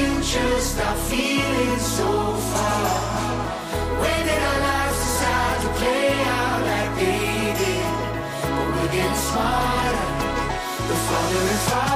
future stop feeling so far? When did our lives decide to play out like they did? But we're getting smarter, the farther and farther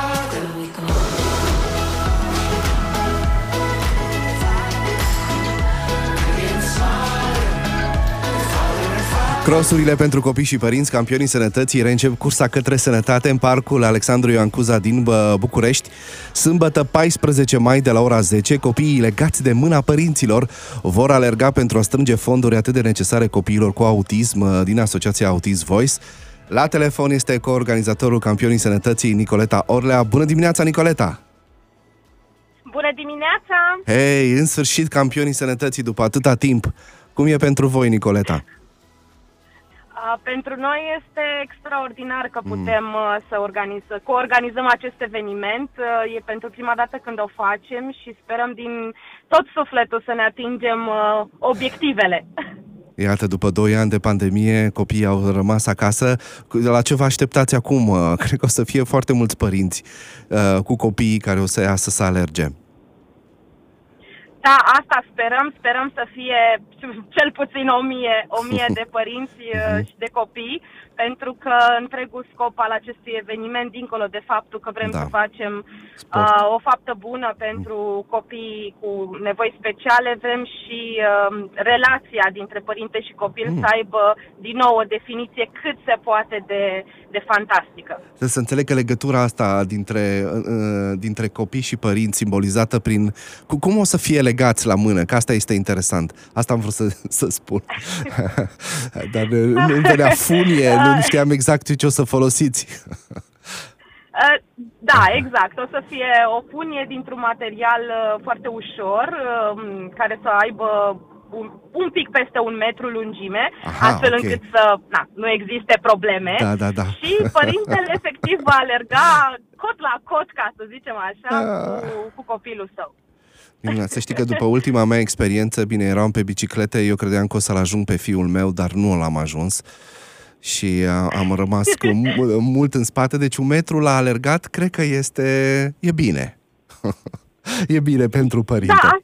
Crossurile pentru copii și părinți, campionii sănătății, reîncep cursa către sănătate în parcul Alexandru Ioan Cuza din Bă, București. Sâmbătă 14 mai de la ora 10, copiii legați de mâna părinților vor alerga pentru a strânge fonduri atât de necesare copiilor cu autism uh, din Asociația Autism Voice. La telefon este coorganizatorul campionii sănătății Nicoleta Orlea. Bună dimineața, Nicoleta! Bună dimineața! Hei, în sfârșit campionii sănătății după atâta timp. Cum e pentru voi, Nicoleta? Uh, Pentru noi este extraordinar că putem uh, să organizăm, că organizăm acest eveniment. Uh, E pentru prima dată când o facem și sperăm din tot sufletul să ne atingem uh, obiectivele. Iată, după 2 ani de pandemie, copiii au rămas acasă. La ce vă așteptați acum? Uh, Cred că o să fie foarte mulți părinți uh, cu copiii care o să iasă să alerge. Da, asta sperăm. Sperăm să fie cel puțin o mie, o mie de părinți uh, și de copii, pentru că întregul scop al acestui eveniment, dincolo de faptul că vrem Da. să facem Sport. uh, o faptă bună pentru copiii cu nevoi speciale, vrem și uh, relația dintre părinte și copil să aibă din nou o definiție cât se poate de, de fantastică. Trebuie să înțeleg că legătura asta dintre, uh, dintre copii și părinți simbolizată prin... Cu, cum o să fie legați la mână? Că asta este interesant. Asta am vrut să, să spun. Dar uh, nu venea funie, nu știam exact ce o să folosiți. Uh, Da, exact. O să fie o funie dintr-un material uh, foarte ușor, uh, care să aibă un, un pic peste un metru lungime, Aha, astfel ok. încât să na, nu existe probleme. Da, da, da. Și părintele efectiv va alerga cot la cot, ca să zicem așa, Ah. cu, cu copilul său. Minunat. Să știi că după ultima mea experiență, bine, eram pe biciclete, eu credeam că o să-l ajung pe fiul meu, dar nu l-am ajuns. Și uh, am rămas cu mu- mult în spate, deci un metru la alergat, cred că este... e bine. e bine pentru părinte. Da, asta sperăm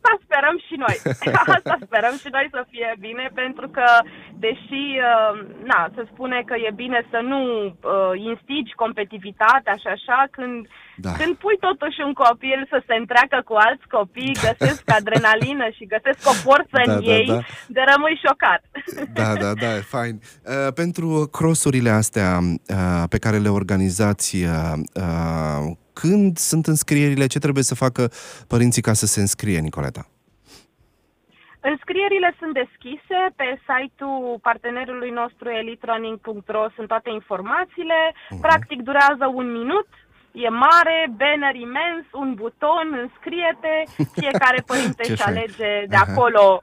și noi. Asta sperăm și noi să fie bine, pentru că, deși, uh, na, se spune că e bine să nu uh, instigi competitivitatea și așa, când, Da. când pui totuși un copil să se întreacă cu alți copii, găsesc adrenalină și găsesc o forță Da, în da, ei, da. de rămâi șocat. Da, da, da, e fain. Uh, pentru crossurile astea uh, pe care le organizați, uh, uh, când sunt înscrierile, ce trebuie să facă părinții ca să se înscrie, Nicoleta? Înscrierile sunt deschise pe site-ul partenerului nostru elitrunning.ro sunt toate informațiile. Mhm. Practic durează un minut. E mare, banner imens, un buton, înscrie-te, fiecare părinte Ce își fain. alege de Aha. acolo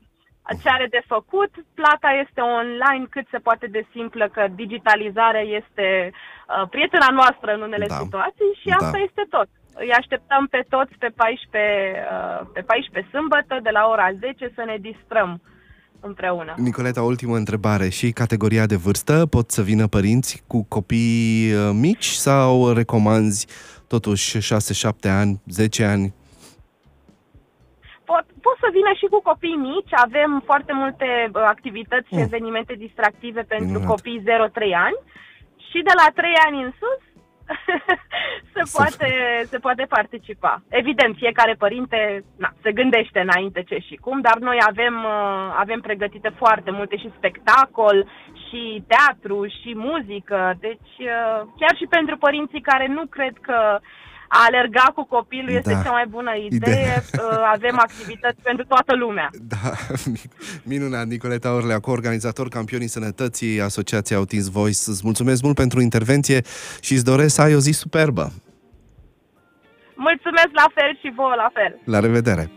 ce are de făcut. Plata este online cât se poate de simplă, că digitalizarea este uh, prietena noastră în unele Da. situații și Da. asta este tot. Îi așteptăm pe toți pe 14, uh, pe 14 sâmbătă de la ora 10 să ne distrăm împreună. Nicoleta, ultimă întrebare. Și categoria de vârstă? Pot să vină părinți cu copii uh, mici sau recomanzi totuși 6-7 ani, 10 ani? Pot, pot să vină și cu copii mici, avem foarte multe uh, activități și Mm. evenimente distractive pentru Minunat. copii 0-3 ani și de la 3 ani în sus se, Să- poate, se poate participa. Evident, fiecare părinte na, se gândește înainte ce și cum, dar noi avem, uh, avem pregătite foarte multe și spectacol, și teatru, și muzică. Deci, uh, chiar și pentru părinții care nu cred că a alerga cu copilul este Da. cea mai bună idee, Idee. uh, avem activități pentru toată lumea. Da, minunat, Nicoleta Orlea, coorganizator campionii sănătății Asociația Autism Voice. Îți mulțumesc mult pentru intervenție și îți doresc să ai o zi superbă. Mulțumesc la fel și vouă la fel. La revedere!